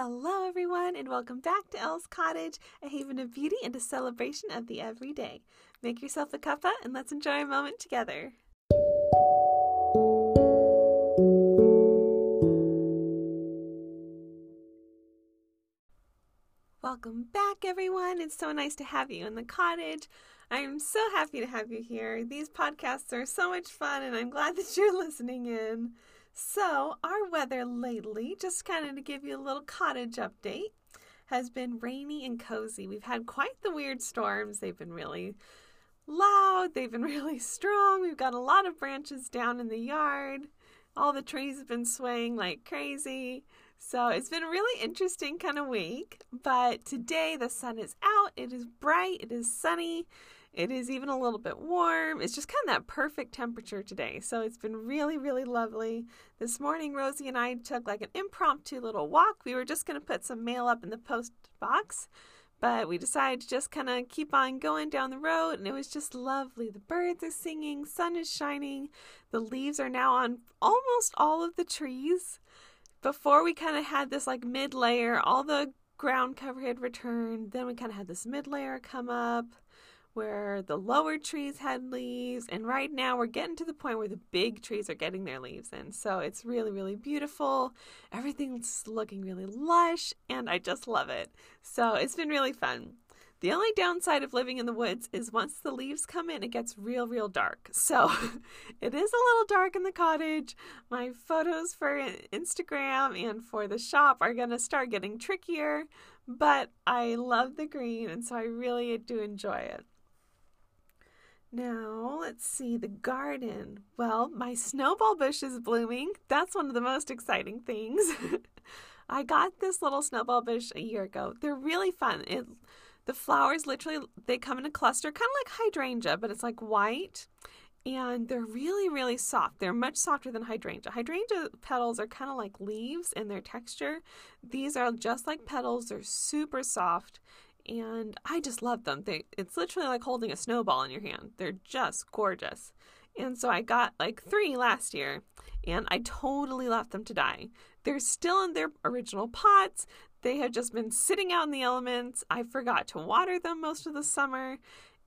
Hello, everyone, and welcome back to Elle's Cottage, a haven of beauty and a celebration of the everyday. Make yourself a cuppa and let's enjoy a moment together. Welcome back, everyone. It's so nice to have you in the cottage. I'm so happy to have you here. These podcasts are so much fun, and I'm glad that you're listening in. So, our weather lately, just kind of to give you a little cottage update, has been rainy and cozy. We've had quite the weird storms. They've been really loud, they've been really strong. We've got a lot of branches down in the yard. All the trees have been swaying like crazy. So it's been a really interesting kind of week. But today the sun is out, it is bright, it is sunny. It is even a little bit warm. It's just kind of that perfect temperature today. So it's been really, really lovely. This morning, Rosie and I took like an impromptu little walk. We were just going to put some mail up in the post box, but we decided to just kind of keep on going down the road, and it was just lovely. The birds are singing, sun is shining, the leaves are now on almost all of the trees. Before we kind of had this like mid layer, all the ground cover had returned. Then we kind of had this mid layer come up where the lower trees had leaves, and right now we're getting to the point where the big trees are getting their leaves in. So it's really, really beautiful. Everything's looking really lush, and I just love it. So it's been really fun. The only downside of living in the woods is once the leaves come in, it gets real, real dark. So it is a little dark in the cottage. My photos for Instagram and for the shop are going to start getting trickier, but I love the green, and so I really do enjoy it. Now, let's see the garden. Well, my snowball bush is blooming. That's one of the most exciting things. I got this little snowball bush a year ago. They're really fun. It, the flowers literally they come in a cluster, kind of like hydrangea, but it's like white. And they're really, really soft. They're much softer than hydrangea. Hydrangea petals are kind of like leaves in their texture. These are just like petals. They're super soft and I just love them. They it's literally like holding a snowball in your hand. They're just gorgeous. And so I got like 3 last year and I totally left them to die. They're still in their original pots. They have just been sitting out in the elements. I forgot to water them most of the summer.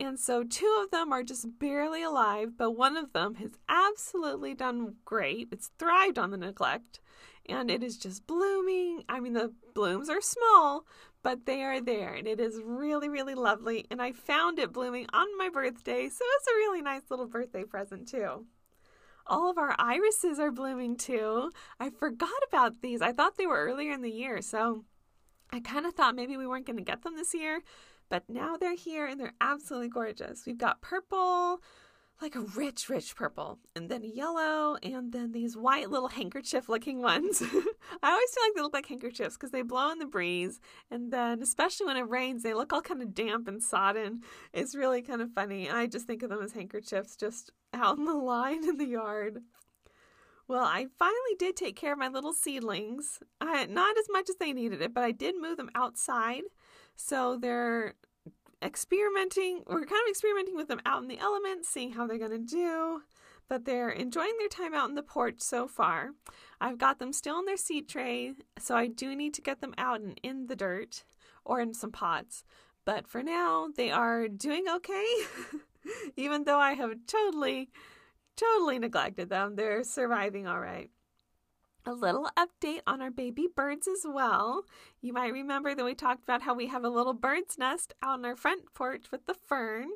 And so two of them are just barely alive, but one of them has absolutely done great. It's thrived on the neglect and it is just blooming. I mean, the blooms are small, but they are there and it is really, really lovely. And I found it blooming on my birthday, so it's a really nice little birthday present, too. All of our irises are blooming too. I forgot about these. I thought they were earlier in the year, so I kind of thought maybe we weren't going to get them this year, but now they're here and they're absolutely gorgeous. We've got purple, like a rich, rich purple, and then yellow, and then these white little handkerchief looking ones. I always feel like they look like handkerchiefs because they blow in the breeze, and then, especially when it rains, they look all kind of damp and sodden. It's really kind of funny. I just think of them as handkerchiefs just out in the line in the yard. Well, I finally did take care of my little seedlings. I, not as much as they needed it, but I did move them outside. So they're experimenting. We're kind of experimenting with them out in the elements, seeing how they're going to do. But they're enjoying their time out in the porch so far. I've got them still in their seed tray, so I do need to get them out and in the dirt or in some pots. But for now, they are doing okay. Even though I have totally, totally neglected them, they're surviving all right a little update on our baby birds as well. You might remember that we talked about how we have a little bird's nest out on our front porch with the fern,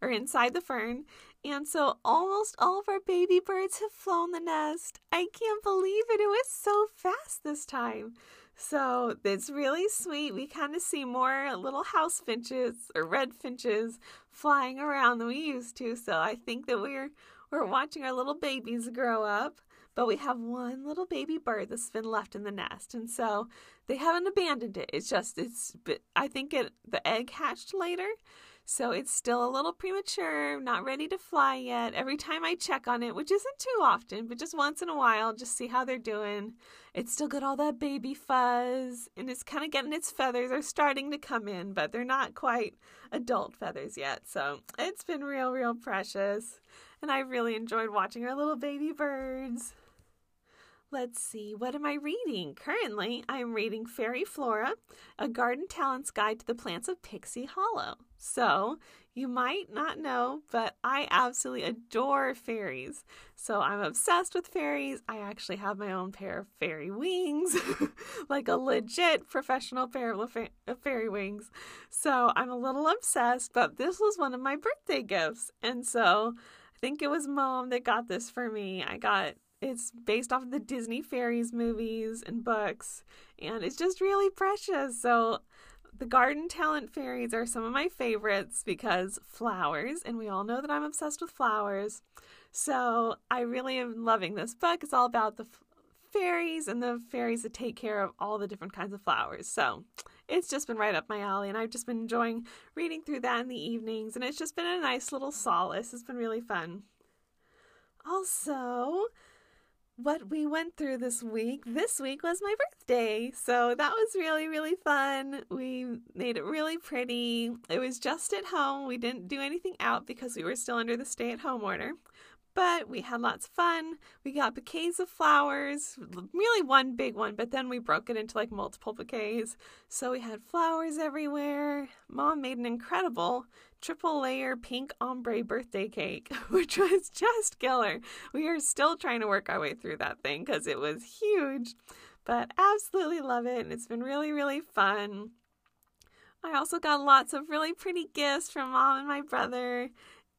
or inside the fern. And so almost all of our baby birds have flown the nest. I can't believe it. It was so fast this time. So it's really sweet. We kind of see more little house finches or red finches flying around than we used to. So I think that we're we're watching our little babies grow up. But we have one little baby bird that's been left in the nest, and so they haven't abandoned it. It's just it's. I think it the egg hatched later, so it's still a little premature, not ready to fly yet. Every time I check on it, which isn't too often, but just once in a while, just see how they're doing. It's still got all that baby fuzz, and it's kind of getting its feathers are starting to come in, but they're not quite adult feathers yet. So it's been real, real precious, and I really enjoyed watching our little baby birds. Let's see, what am I reading? Currently, I am reading Fairy Flora, a garden talent's guide to the plants of Pixie Hollow. So, you might not know, but I absolutely adore fairies. So I'm obsessed with fairies. I actually have my own pair of fairy wings, like a legit professional pair of fairy wings. So I'm a little obsessed, but this was one of my birthday gifts. And so I think it was mom that got this for me. I got it's based off of the Disney fairies movies and books, and it's just really precious. So the garden talent fairies are some of my favorites because flowers, and we all know that I'm obsessed with flowers. So I really am loving this book. It's all about the fairies and the fairies that take care of all the different kinds of flowers. So it's just been right up my alley, and I've just been enjoying reading through that in the evenings, and it's just been a nice little solace. It's been really fun. Also, what we went through this week. This week was my birthday. So that was really, really fun. We made it really pretty. It was just at home. We didn't do anything out because we were still under the stay at home order. But we had lots of fun. We got bouquets of flowers, really one big one, but then we broke it into like multiple bouquets. So we had flowers everywhere. Mom made an incredible triple layer pink ombre birthday cake, which was just killer. We are still trying to work our way through that thing because it was huge, but absolutely love it. And it's been really, really fun. I also got lots of really pretty gifts from mom and my brother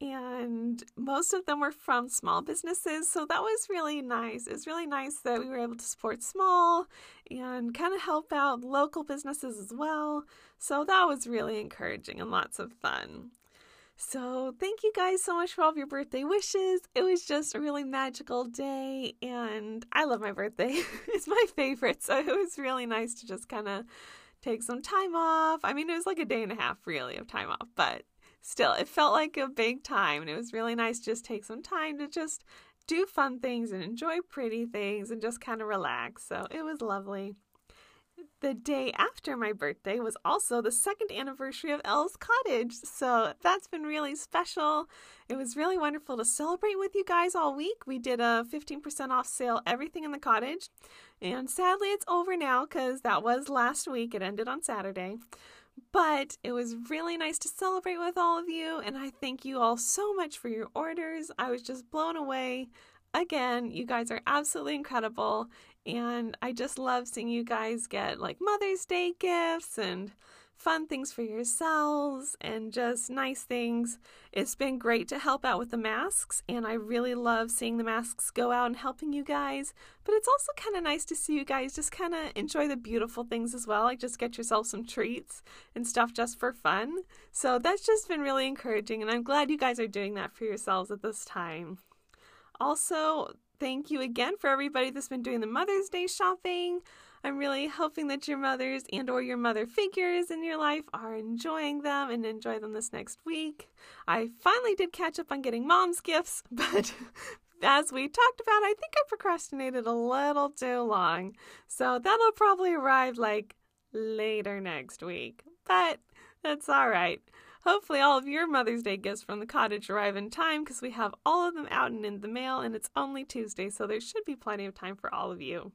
and most of them were from small businesses. So that was really nice. It's really nice that we were able to support small and kind of help out local businesses as well. So that was really encouraging and lots of fun. So, thank you guys so much for all of your birthday wishes. It was just a really magical day, and I love my birthday. it's my favorite. So, it was really nice to just kind of take some time off. I mean, it was like a day and a half, really, of time off, but still, it felt like a big time. And it was really nice just take some time to just do fun things and enjoy pretty things and just kind of relax. So it was lovely. The day after my birthday was also the second anniversary of Elle's Cottage, so that's been really special. It was really wonderful to celebrate with you guys all week. We did a 15% off sale, everything in the cottage, and sadly it's over now because that was last week. It ended on Saturday. But it was really nice to celebrate with all of you, and I thank you all so much for your orders. I was just blown away. Again, you guys are absolutely incredible, and I just love seeing you guys get like Mother's Day gifts and fun things for yourselves and just nice things. It's been great to help out with the masks, and I really love seeing the masks go out and helping you guys. But it's also kind of nice to see you guys just kind of enjoy the beautiful things as well, like just get yourself some treats and stuff just for fun. So that's just been really encouraging, and I'm glad you guys are doing that for yourselves at this time. Also, thank you again for everybody that's been doing the Mother's Day shopping. I'm really hoping that your mothers and or your mother figures in your life are enjoying them and enjoy them this next week. I finally did catch up on getting mom's gifts, but as we talked about, I think I procrastinated a little too long. So that'll probably arrive like later next week. But that's all right. Hopefully, all of your Mother's Day gifts from the cottage arrive in time because we have all of them out and in the mail, and it's only Tuesday, so there should be plenty of time for all of you.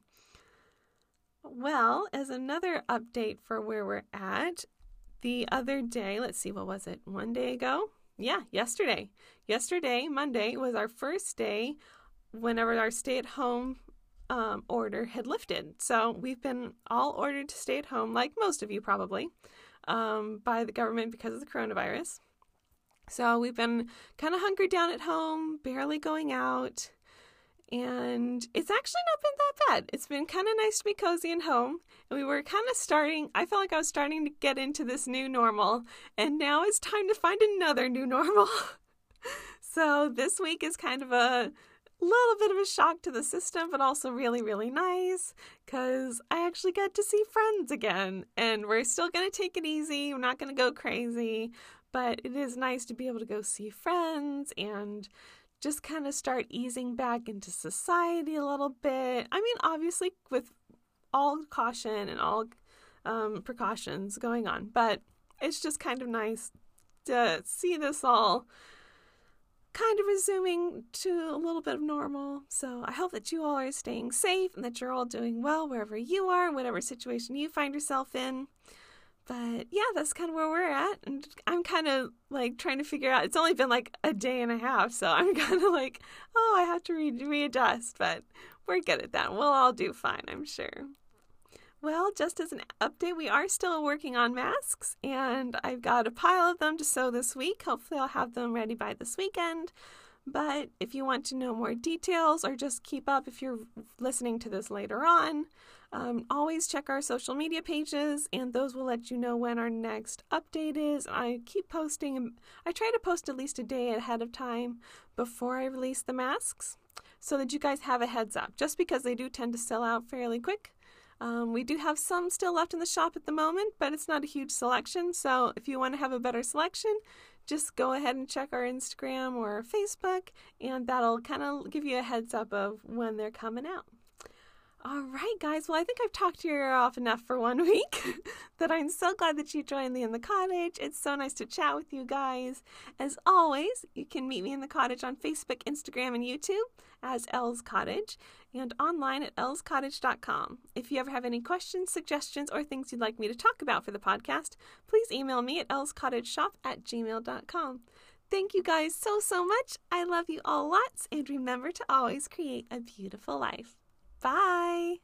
Well, as another update for where we're at, the other day, let's see, what was it? One day ago? Yeah, yesterday. Yesterday, Monday, was our first day whenever our stay at home um, order had lifted. So we've been all ordered to stay at home, like most of you probably, um, by the government because of the coronavirus. So we've been kind of hunkered down at home, barely going out and it's actually not been that bad. It's been kind of nice to be cozy and home. And we were kind of starting, I felt like I was starting to get into this new normal, and now it's time to find another new normal. so this week is kind of a little bit of a shock to the system, but also really, really nice because I actually get to see friends again. And we're still going to take it easy. We're not going to go crazy, but it is nice to be able to go see friends and just kind of start easing back into society a little bit. I mean, obviously, with all caution and all um, precautions going on, but it's just kind of nice to see this all kind of resuming to a little bit of normal. So I hope that you all are staying safe and that you're all doing well wherever you are, whatever situation you find yourself in. But yeah, that's kind of where we're at. And I'm kind of like trying to figure out. It's only been like a day and a half, so I'm kind of like, oh, I have to re- readjust. But we're good at that. We'll all do fine, I'm sure. Well, just as an update, we are still working on masks, and I've got a pile of them to sew this week. Hopefully, I'll have them ready by this weekend. But if you want to know more details or just keep up if you're listening to this later on, um, always check our social media pages, and those will let you know when our next update is. I keep posting, I try to post at least a day ahead of time before I release the masks so that you guys have a heads up, just because they do tend to sell out fairly quick. Um, we do have some still left in the shop at the moment, but it's not a huge selection. So if you want to have a better selection, just go ahead and check our Instagram or Facebook, and that'll kind of give you a heads up of when they're coming out. All right, guys. Well, I think I've talked your ear off enough for one week. that I'm so glad that you joined me in the cottage. It's so nice to chat with you guys. As always, you can meet me in the cottage on Facebook, Instagram, and YouTube as Elle's Cottage and online at ellscottage.com. If you ever have any questions, suggestions, or things you'd like me to talk about for the podcast, please email me at ellscottageshop at gmail.com. Thank you guys so, so much. I love you all lots, and remember to always create a beautiful life. Bye.